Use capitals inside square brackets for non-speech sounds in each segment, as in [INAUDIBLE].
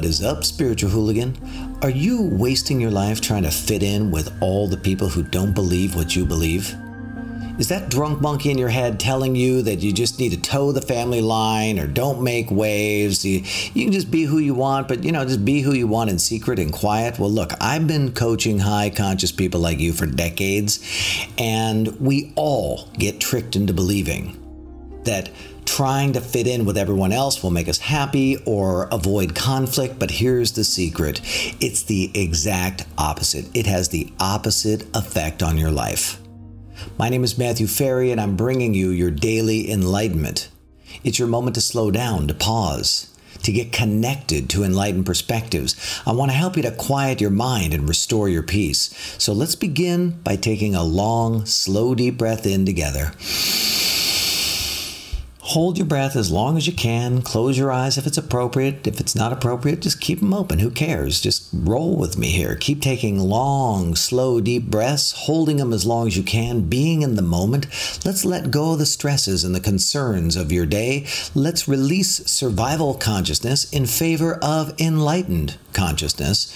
What is up, spiritual hooligan? Are you wasting your life trying to fit in with all the people who don't believe what you believe? Is that drunk monkey in your head telling you that you just need to toe the family line or don't make waves? You, you can just be who you want, but you know, just be who you want in secret and quiet. Well, look, I've been coaching high conscious people like you for decades, and we all get tricked into believing that trying to fit in with everyone else will make us happy or avoid conflict. But here's the secret it's the exact opposite. It has the opposite effect on your life. My name is Matthew Ferry, and I'm bringing you your daily enlightenment. It's your moment to slow down, to pause, to get connected to enlightened perspectives. I want to help you to quiet your mind and restore your peace. So let's begin by taking a long, slow, deep breath in together. Hold your breath as long as you can. Close your eyes if it's appropriate. If it's not appropriate, just keep them open. Who cares? Just roll with me here. Keep taking long, slow, deep breaths, holding them as long as you can, being in the moment. Let's let go of the stresses and the concerns of your day. Let's release survival consciousness in favor of enlightened consciousness.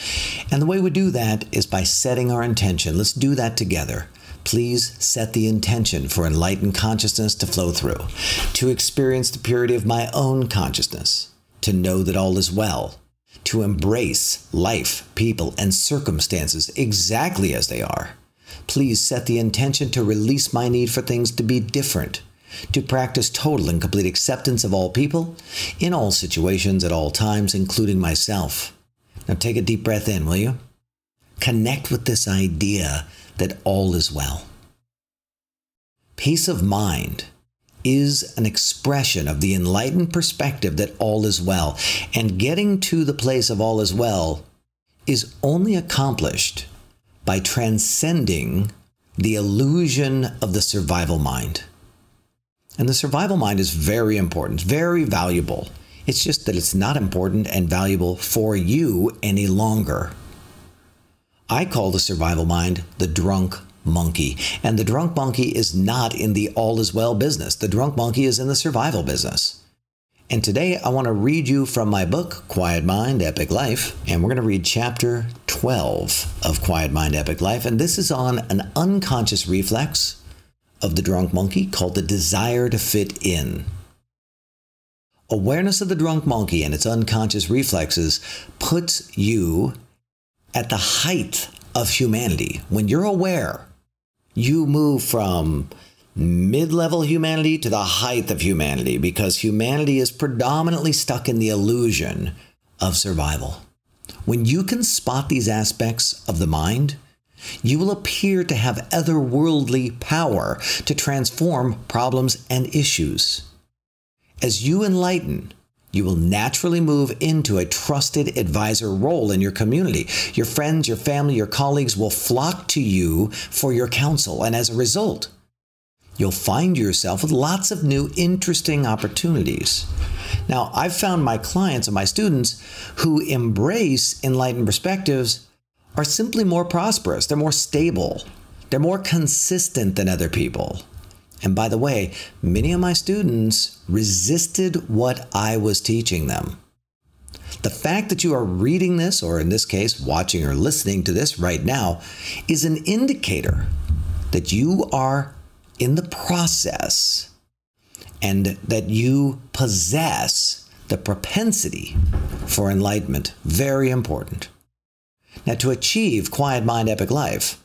And the way we do that is by setting our intention. Let's do that together please set the intention for enlightened consciousness to flow through, to experience the purity of my own consciousness, to know that all is well, to embrace life, people, and circumstances exactly as they are. Please set the intention to release my need for things to be different, to practice total and complete acceptance of all people, in all situations, at all times, including myself. Now take a deep breath in, will you? Connect with this idea that all is well. Peace of mind is an expression of the enlightened perspective that all is well. And getting to the place of all is well is only accomplished by transcending the illusion of the survival mind. And the survival mind is very important, very valuable. It's just that it's not important and valuable for you any longer. I call the survival mind the drunk monkey. And the drunk monkey is not in the all is well business. The drunk monkey is in the survival business. And today I want to read you from my book, Quiet Mind, Epic Life. And we're going to read chapter 12 of Quiet Mind, Epic Life. And this is on an unconscious reflex of the drunk monkey called the desire to fit in. Awareness of the drunk monkey and its unconscious reflexes puts you at the height of humanity, when you're aware, you move from mid level humanity to the height of humanity because humanity is predominantly stuck in the illusion of survival. When you can spot these aspects of the mind, you will appear to have otherworldly power to transform problems and issues. As you enlighten, you will naturally move into a trusted advisor role in your community. Your friends, your family, your colleagues will flock to you for your counsel. And as a result, you'll find yourself with lots of new interesting opportunities. Now, I've found my clients and my students who embrace enlightened perspectives are simply more prosperous, they're more stable, they're more consistent than other people. And by the way, many of my students resisted what I was teaching them. The fact that you are reading this, or in this case, watching or listening to this right now, is an indicator that you are in the process and that you possess the propensity for enlightenment. Very important. Now, to achieve quiet mind, epic life,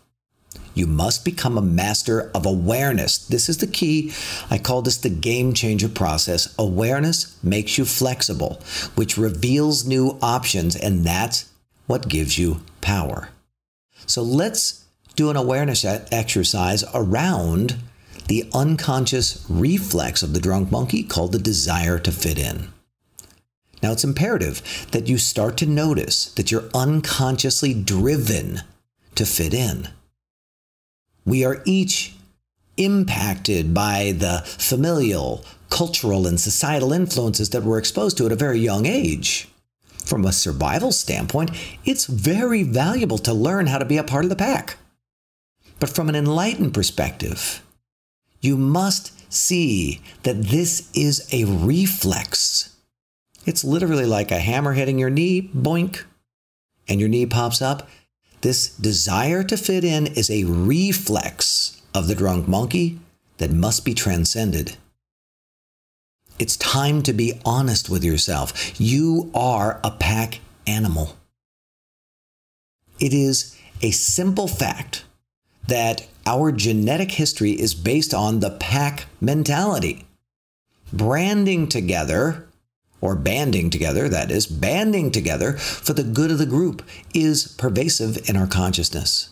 you must become a master of awareness. This is the key. I call this the game changer process. Awareness makes you flexible, which reveals new options, and that's what gives you power. So let's do an awareness exercise around the unconscious reflex of the drunk monkey called the desire to fit in. Now, it's imperative that you start to notice that you're unconsciously driven to fit in. We are each impacted by the familial, cultural, and societal influences that we're exposed to at a very young age. From a survival standpoint, it's very valuable to learn how to be a part of the pack. But from an enlightened perspective, you must see that this is a reflex. It's literally like a hammer hitting your knee, boink, and your knee pops up. This desire to fit in is a reflex of the drunk monkey that must be transcended. It's time to be honest with yourself. You are a pack animal. It is a simple fact that our genetic history is based on the pack mentality. Branding together, or banding together, that is, banding together for the good of the group, is pervasive in our consciousness.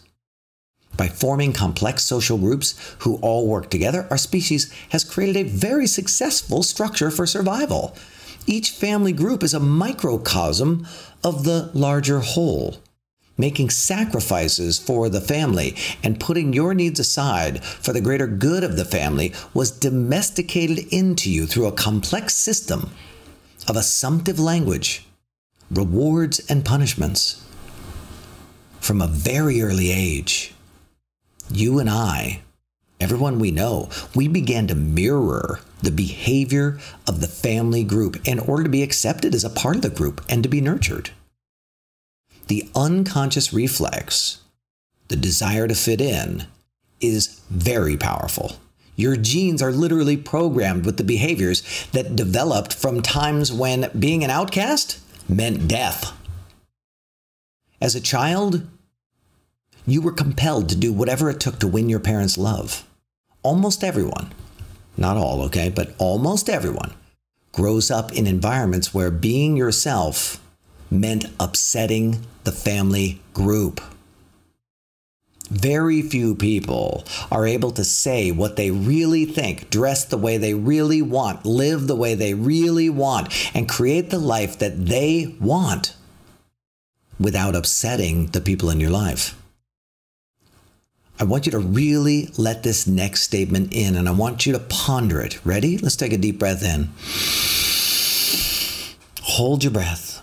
By forming complex social groups who all work together, our species has created a very successful structure for survival. Each family group is a microcosm of the larger whole. Making sacrifices for the family and putting your needs aside for the greater good of the family was domesticated into you through a complex system of assumptive language, rewards, and punishments. From a very early age, you and I, everyone we know, we began to mirror the behavior of the family group in order to be accepted as a part of the group and to be nurtured. The unconscious reflex, the desire to fit in, is very powerful. Your genes are literally programmed with the behaviors that developed from times when being an outcast meant death. As a child, you were compelled to do whatever it took to win your parents' love. Almost everyone, not all, okay, but almost everyone grows up in environments where being yourself meant upsetting the family group. Very few people are able to say what they really think, dress the way they really want, live the way they really want, and create the life that they want without upsetting the people in your life. I want you to really let this next statement in and I want you to ponder it. Ready? Let's take a deep breath in. Hold your breath.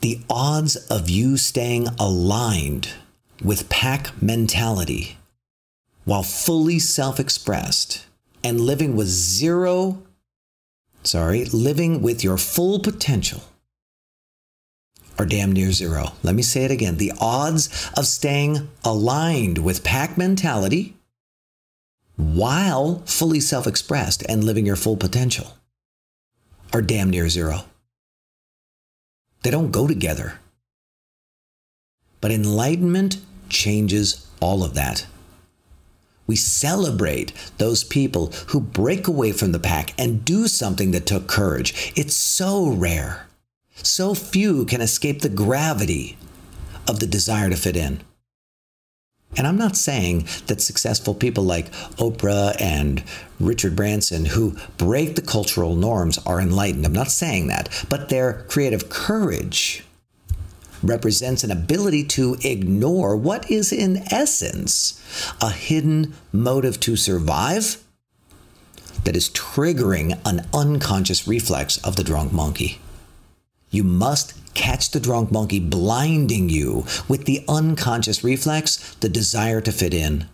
The odds of you staying aligned with pack mentality while fully self expressed and living with zero, sorry, living with your full potential are damn near zero. Let me say it again. The odds of staying aligned with pack mentality while fully self expressed and living your full potential are damn near zero. They don't go together. But enlightenment changes all of that. We celebrate those people who break away from the pack and do something that took courage. It's so rare. So few can escape the gravity of the desire to fit in. And I'm not saying that successful people like Oprah and Richard Branson, who break the cultural norms, are enlightened. I'm not saying that. But their creative courage represents an ability to ignore what is, in essence, a hidden motive to survive that is triggering an unconscious reflex of the drunk monkey. You must catch the drunk monkey blinding you with the unconscious reflex, the desire to fit in.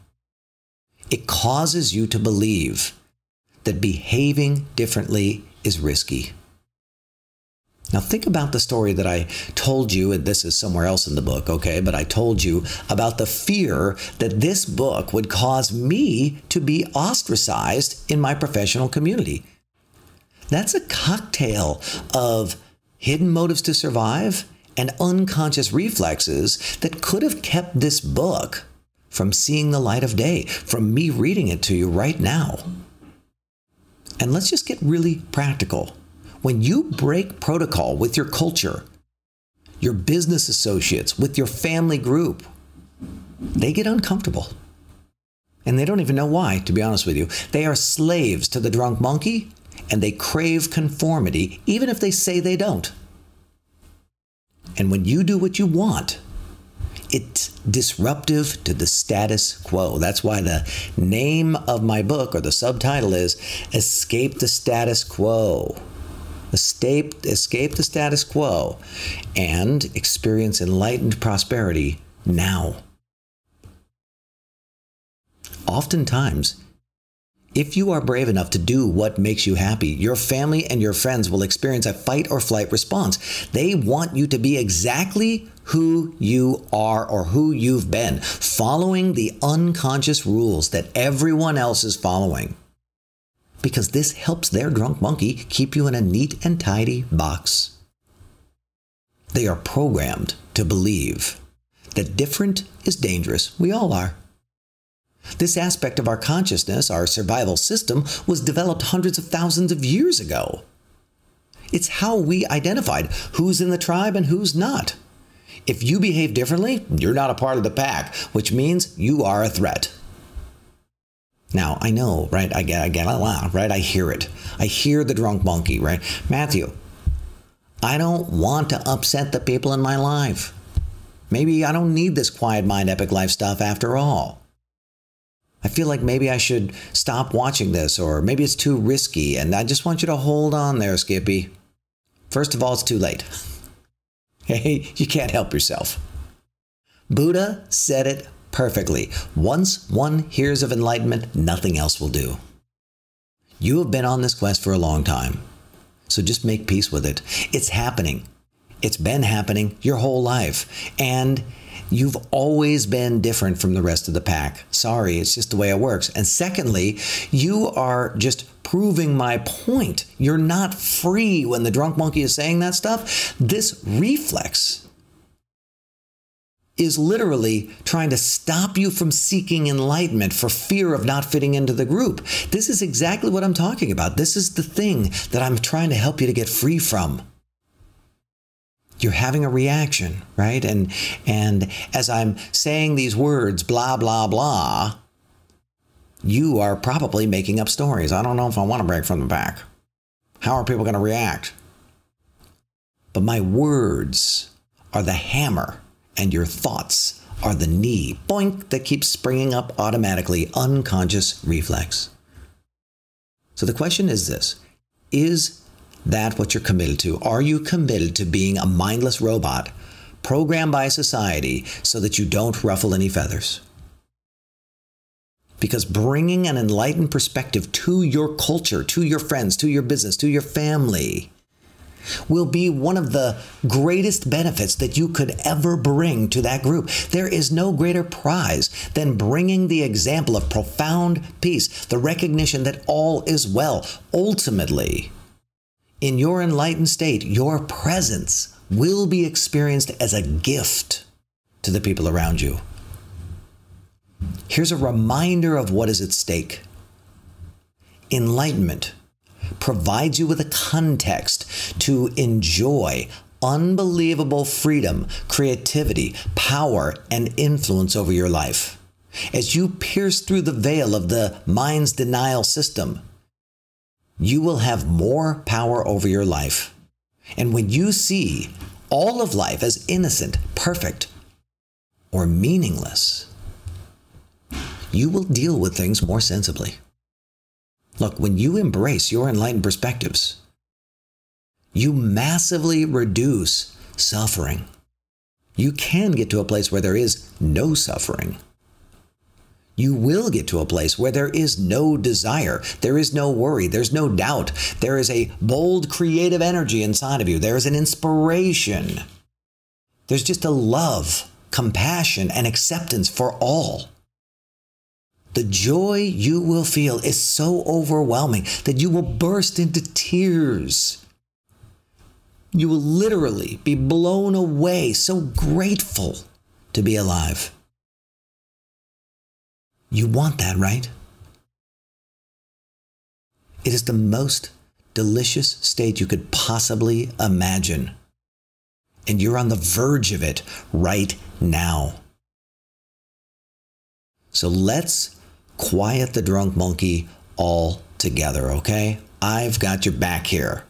It causes you to believe that behaving differently is risky. Now, think about the story that I told you, and this is somewhere else in the book, okay? But I told you about the fear that this book would cause me to be ostracized in my professional community. That's a cocktail of hidden motives to survive, and unconscious reflexes that could have kept this book from seeing the light of day, from me reading it to you right now. And let's just get really practical. When you break protocol with your culture, your business associates, with your family group, they get uncomfortable. And they don't even know why, to be honest with you. They are slaves to the drunk monkey and they crave conformity, even if they say they don't. And when you do what you want, it's disruptive to the status quo. That's why the name of my book or the subtitle is Escape the Status Quo. Escape, escape the status quo and experience enlightened prosperity now. Oftentimes, If you are brave enough to do what makes you happy, your family and your friends will experience a fight or flight response. They want you to be exactly who you are or who you've been, following the unconscious rules that everyone else is following. Because this helps their drunk monkey keep you in a neat and tidy box. They are programmed to believe that different is dangerous. We all are. This aspect of our consciousness, our survival system, was developed hundreds of thousands of years ago. It's how we identified who's in the tribe and who's not. If you behave differently, you're not a part of the pack, which means you are a threat. Now, I know, right? I get, I get a lot, right? I hear it. I hear the drunk monkey, right? Matthew, I don't want to upset the people in my life. Maybe I don't need this quiet mind, epic life stuff after all. I feel like maybe I should stop watching this, or maybe it's too risky, and I just want you to hold on there, Skippy. First of all, it's too late. [LAUGHS] hey, you can't help yourself. Buddha said it perfectly. Once one hears of enlightenment, nothing else will do. You have been on this quest for a long time, so just make peace with it. It's happening. It's been happening your whole life. And You've always been different from the rest of the pack. Sorry, it's just the way it works. And secondly, you are just proving my point. You're not free when the drunk monkey is saying that stuff. This reflex is literally trying to stop you from seeking enlightenment for fear of not fitting into the group. This is exactly what I'm talking about. This is the thing that I'm trying to help you to get free from you're having a reaction, right? And and as I'm saying these words, blah blah blah, you are probably making up stories. I don't know if I want to break from the pack. How are people going to react? But my words are the hammer, and your thoughts are the knee, boink, that keeps springing up automatically, unconscious reflex. So the question is this Is that what you're committed to? Are you committed to being a mindless robot programmed by society so that you don't ruffle any feathers? Because bringing an enlightened perspective to your culture, to your friends, to your business, to your family, will be one of the greatest benefits that you could ever bring to that group. There is no greater prize than bringing the example of profound peace, the recognition that all is well. Ultimately, in your enlightened state, your presence will be experienced as a gift to the people around you. Here's a reminder of what is at stake. Enlightenment provides you with a context to enjoy unbelievable freedom, creativity, power, and influence over your life. As you pierce through the veil of the mind's denial system, you will have more power over your life. And when you see all of life as innocent, perfect, or meaningless, you will deal with things more sensibly. Look, when you embrace your enlightened perspectives, you massively reduce suffering. You can get to a place where there is no suffering you will get to a place where there is no desire, there is no worry, there's no doubt. There is a bold creative energy inside of you, there is an inspiration. There's just a love, compassion, and acceptance for all. The joy you will feel is so overwhelming that you will burst into tears. You will literally be blown away, so grateful to be alive. You want that, right? It is the most delicious state you could possibly imagine. And you're on the verge of it right now. So let's quiet the drunk monkey all together, okay? I've got your back here.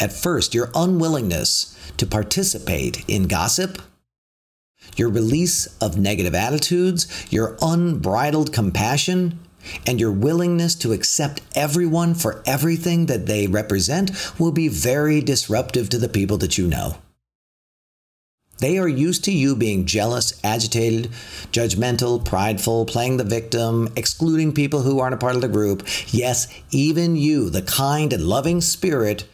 At first, your unwillingness to participate in gossip your release of negative attitudes, your unbridled compassion, and your willingness to accept everyone for everything that they represent will be very disruptive to the people that you know. They are used to you being jealous, agitated, judgmental, prideful, playing the victim, excluding people who aren't a part of the group. Yes, even you, the kind and loving spirit,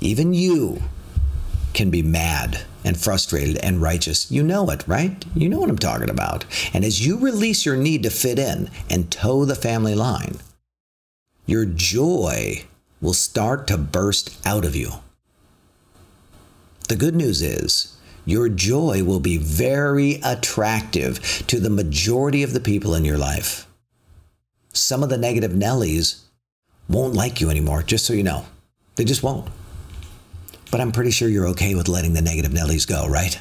even you can be mad and frustrated and righteous. You know it, right? You know what I'm talking about. And as you release your need to fit in and toe the family line, your joy will start to burst out of you. The good news is, your joy will be very attractive to the majority of the people in your life. Some of the negative Nellies won't like you anymore, just so you know. They just won't. But I'm pretty sure you're okay with letting the negative Nellies go, right?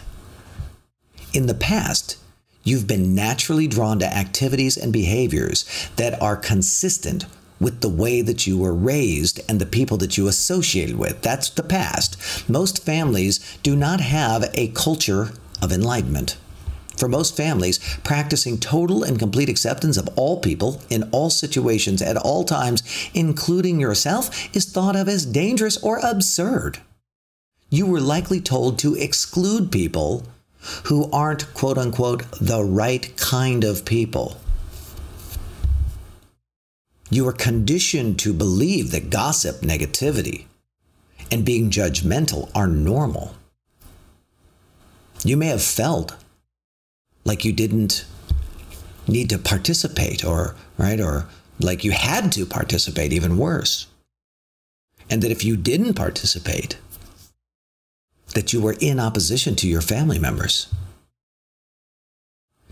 In the past, you've been naturally drawn to activities and behaviors that are consistent with the way that you were raised and the people that you associated with. That's the past. Most families do not have a culture of enlightenment. For most families, practicing total and complete acceptance of all people in all situations at all times, including yourself, is thought of as dangerous or absurd. You were likely told to exclude people who aren't, quote unquote, the right kind of people. You are conditioned to believe that gossip, negativity, and being judgmental are normal. You may have felt like you didn't need to participate or right or like you had to participate even worse. And that if you didn't participate, that you were in opposition to your family members.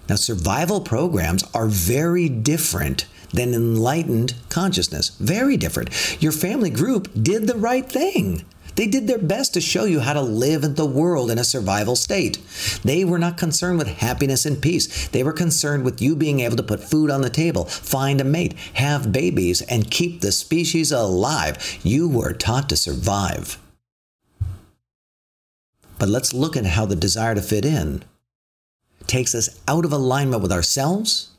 Now, survival programs are very different than enlightened consciousness. Very different. Your family group did the right thing. They did their best to show you how to live in the world in a survival state. They were not concerned with happiness and peace. They were concerned with you being able to put food on the table, find a mate, have babies, and keep the species alive. You were taught to survive. But let's look at how the desire to fit in takes us out of alignment with ourselves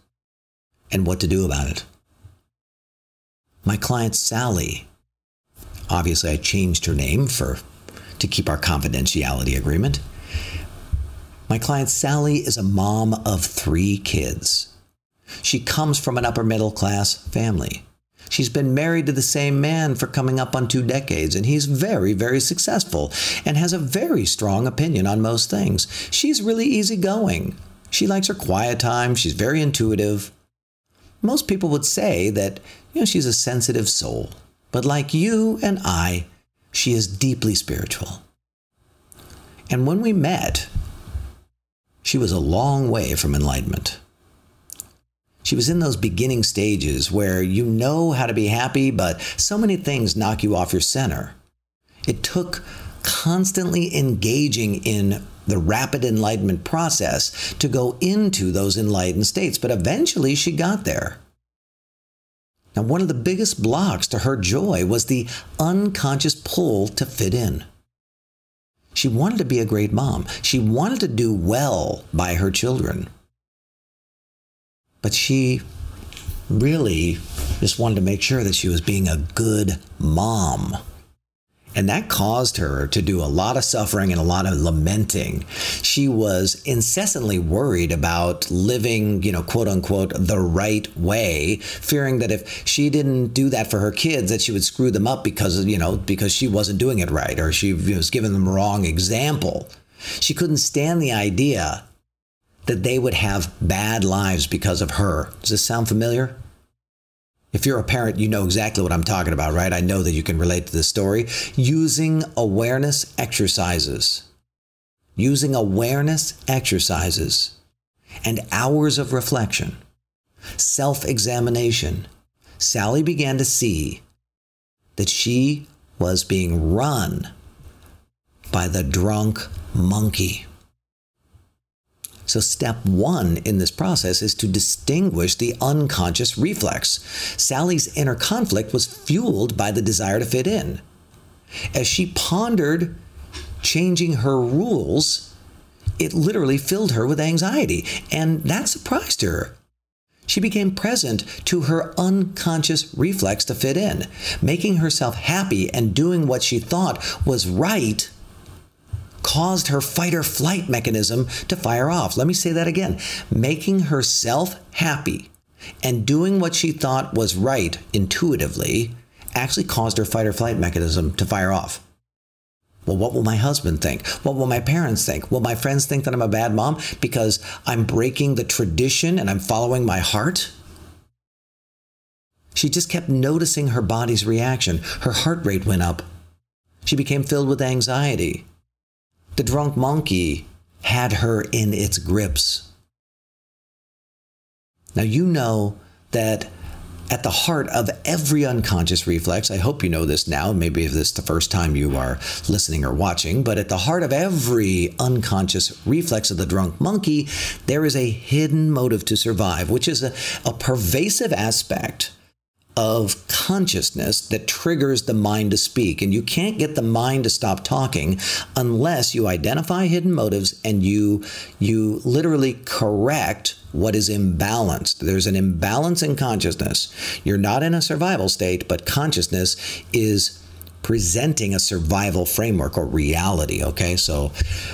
and what to do about it. My client Sally, obviously I changed her name for to keep our confidentiality agreement. My client Sally is a mom of 3 kids. She comes from an upper middle class family. She's been married to the same man for coming up on two decades, and he's very, very successful and has a very strong opinion on most things. She's really easygoing. She likes her quiet time, she's very intuitive. Most people would say that, you know, she's a sensitive soul. But like you and I, she is deeply spiritual. And when we met, she was a long way from enlightenment. She was in those beginning stages where you know how to be happy, but so many things knock you off your center. It took constantly engaging in the rapid enlightenment process to go into those enlightened states, but eventually she got there. Now, one of the biggest blocks to her joy was the unconscious pull to fit in. She wanted to be a great mom. She wanted to do well by her children. But she really just wanted to make sure that she was being a good mom. And that caused her to do a lot of suffering and a lot of lamenting. She was incessantly worried about living, you know, quote unquote, the right way, fearing that if she didn't do that for her kids, that she would screw them up because, you know, because she wasn't doing it right or she was giving them the wrong example. She couldn't stand the idea that they would have bad lives because of her. Does this sound familiar? If you're a parent, you know exactly what I'm talking about, right? I know that you can relate to this story. Using awareness exercises. Using awareness exercises and hours of reflection, self examination, Sally began to see that she was being run by the drunk monkey. So, step one in this process is to distinguish the unconscious reflex. Sally's inner conflict was fueled by the desire to fit in. As she pondered changing her rules, it literally filled her with anxiety, and that surprised her. She became present to her unconscious reflex to fit in, making herself happy and doing what she thought was right caused her fight or flight mechanism to fire off. Let me say that again. Making herself happy and doing what she thought was right intuitively actually caused her fight or flight mechanism to fire off. Well, what will my husband think? What will my parents think? Will my friends think that I'm a bad mom because I'm breaking the tradition and I'm following my heart? She just kept noticing her body's reaction. Her heart rate went up. She became filled with anxiety. The drunk monkey had her in its grips. Now, you know that at the heart of every unconscious reflex, I hope you know this now, maybe if this is the first time you are listening or watching, but at the heart of every unconscious reflex of the drunk monkey, there is a hidden motive to survive, which is a, a pervasive aspect of consciousness that triggers the mind to speak. And you can't get the mind to stop talking unless you identify hidden motives and you you literally correct what is imbalanced. There's an imbalance in consciousness. You're not in a survival state, but consciousness is presenting a survival framework or reality okay? So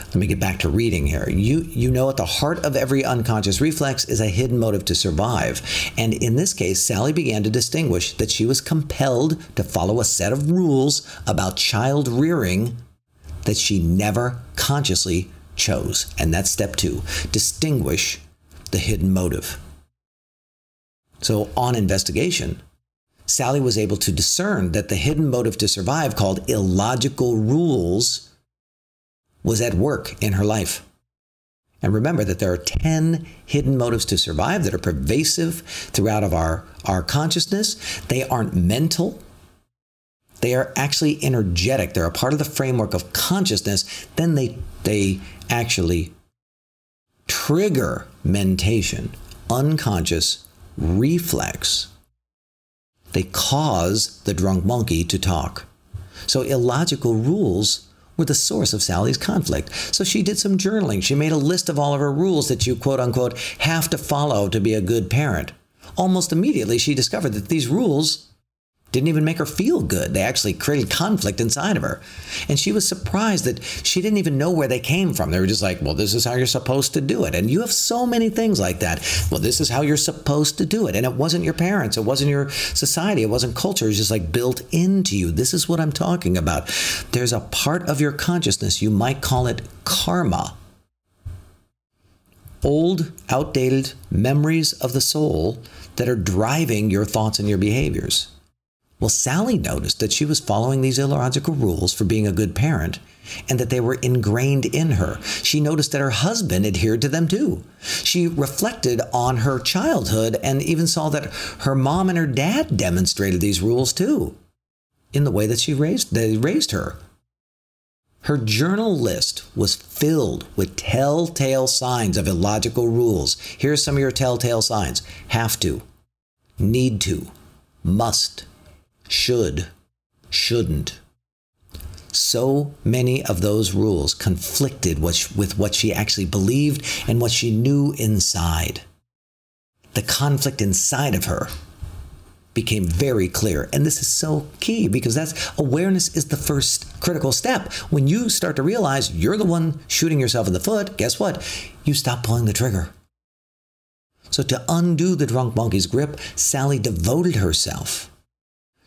let me get back to reading here. You you know at the heart of every unconscious reflex is a hidden motive to survive. And in this case sally began to distinguish that she was compelled to follow a set of rules about child rearing that she never consciously chose. And that's step 2 distinguish the hidden motive. So on investigation Sally was able to discern that the hidden motive to survive, called illogical rules, was at work in her life. And remember that there are 10 hidden motives to survive that are pervasive throughout of our, our consciousness. They aren't mental. They are actually energetic. They're a part of the framework of consciousness. Then they, they actually trigger mentation, unconscious reflex they cause the drunk monkey to talk. So illogical rules were the source of Sally's conflict. So she did some journaling. She made a list of all of her rules that you quote unquote have to follow to be a good parent. Almost immediately, she discovered that these rules didn't even make her feel good. They actually created conflict inside of her. And she was surprised that she didn't even know where they came from. They were just like, well, this is how you're supposed to do it. And you have so many things like that. Well, this is how you're supposed to do it. And it wasn't your parents, it wasn't your society, it wasn't culture. It's just like built into you. This is what I'm talking about. There's a part of your consciousness, you might call it karma. Old, outdated memories of the soul that are driving your thoughts and your behaviors. Well, Sally noticed that she was following these illogical rules for being a good parent and that they were ingrained in her. She noticed that her husband adhered to them too. She reflected on her childhood and even saw that her mom and her dad demonstrated these rules too in the way that she raised they raised her. Her journal list was filled with telltale signs of illogical rules. Here's some of your telltale signs have to, need to, must, should, shouldn't. So many of those rules conflicted with what she actually believed and what she knew inside. The conflict inside of her became very clear. And this is so key because that's awareness is the first critical step. When you start to realize you're the one shooting yourself in the foot, guess what? You stop pulling the trigger. So, to undo the drunk monkey's grip, Sally devoted herself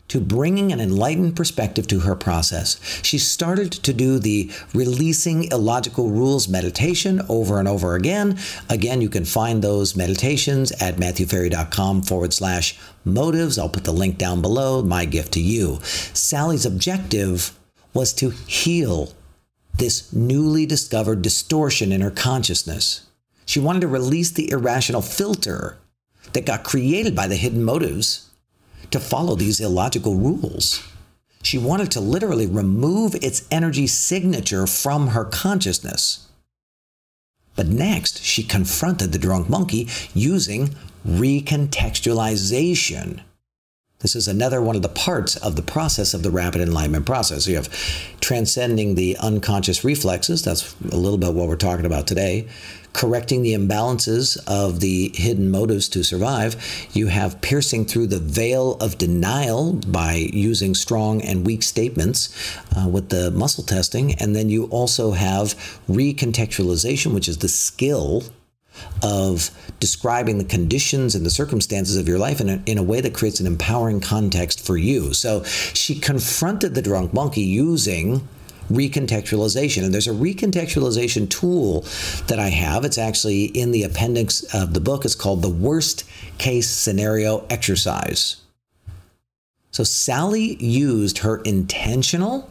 to bringing an enlightened perspective to her process. She started to do the releasing illogical rules meditation over and over again. Again, you can find those meditations at matthewferry.com forward slash motives. I'll put the link down below, my gift to you. Sally's objective was to heal this newly discovered distortion in her consciousness. She wanted to release the irrational filter that got created by the hidden motives to follow these illogical rules. She wanted to literally remove its energy signature from her consciousness. But next, she confronted the drunk monkey using recontextualization. This is another one of the parts of the process of the rapid enlightenment process. You have transcending the unconscious reflexes. That's a little bit what we're talking about today. Correcting the imbalances of the hidden motives to survive. You have piercing through the veil of denial by using strong and weak statements uh, with the muscle testing. And then you also have recontextualization, which is the skill of describing the conditions and the circumstances of your life in a, in a way that creates an empowering context for you. So she confronted the drunk monkey using recontextualization. And there's a recontextualization tool that I have. It's actually in the appendix of the book. It's called the worst case scenario exercise. So Sally used her intentional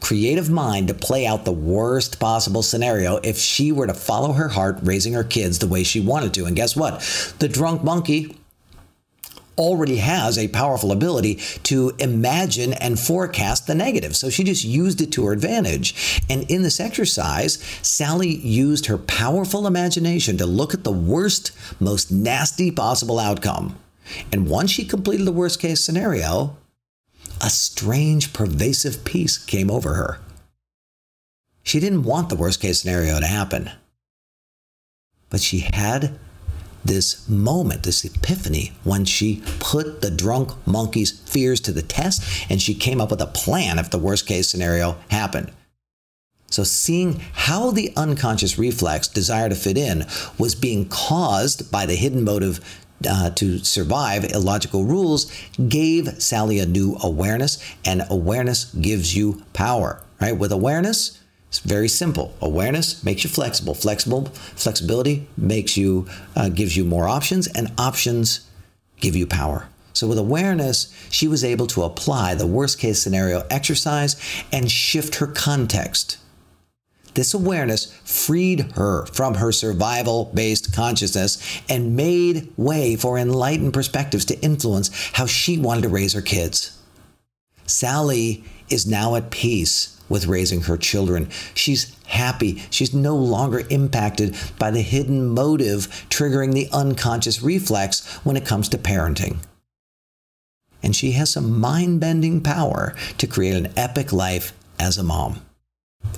creative mind to play out the worst possible scenario if she were to follow her heart, raising her kids the way she wanted to. And guess what? The drunk monkey already has a powerful ability to imagine and forecast the negative. So she just used it to her advantage. And in this exercise, Sally used her powerful imagination to look at the worst, most nasty possible outcome. And once she completed the worst case scenario, a strange, pervasive peace came over her. She didn't want the worst case scenario to happen. But she had this moment, this epiphany, when she put the drunk monkey's fears to the test and she came up with a plan if the worst case scenario happened. So, seeing how the unconscious reflex, desire to fit in, was being caused by the hidden motive uh, to survive illogical rules gave Sally a new awareness, and awareness gives you power. Right? With awareness, it's very simple. Awareness makes you flexible. Flexible flexibility makes you uh, gives you more options, and options give you power. So with awareness, she was able to apply the worst case scenario exercise and shift her context. This awareness freed her from her survival based consciousness and made way for enlightened perspectives to influence how she wanted to raise her kids. Sally is now at peace with raising her children. She's happy. She's no longer impacted by the hidden motive triggering the unconscious reflex when it comes to parenting. And she has some mind bending power to create an epic life as a mom.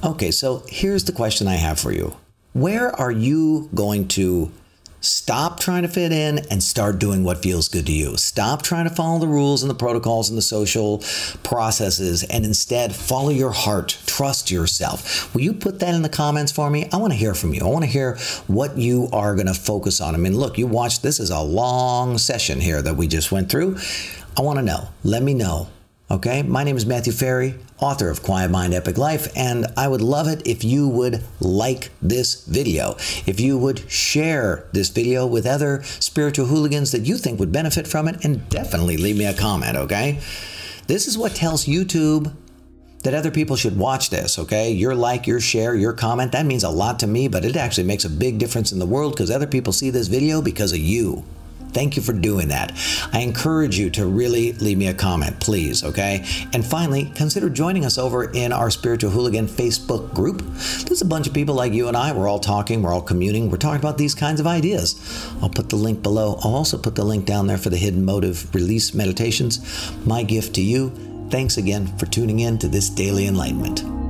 Okay, so here's the question I have for you Where are you going to stop trying to fit in and start doing what feels good to you? Stop trying to follow the rules and the protocols and the social processes and instead follow your heart, trust yourself. Will you put that in the comments for me? I want to hear from you. I want to hear what you are going to focus on. I mean, look, you watched this is a long session here that we just went through. I want to know. Let me know Okay, my name is Matthew Ferry, author of Quiet Mind Epic Life, and I would love it if you would like this video. If you would share this video with other spiritual hooligans that you think would benefit from it, and definitely leave me a comment, okay? This is what tells YouTube that other people should watch this, okay? Your like, your share, your comment, that means a lot to me, but it actually makes a big difference in the world because other people see this video because of you. Thank you for doing that. I encourage you to really leave me a comment, please, okay? And finally, consider joining us over in our Spiritual Hooligan Facebook group. There's a bunch of people like you and I. We're all talking, we're all communing, we're talking about these kinds of ideas. I'll put the link below. I'll also put the link down there for the Hidden Motive Release Meditations. My gift to you. Thanks again for tuning in to this daily enlightenment.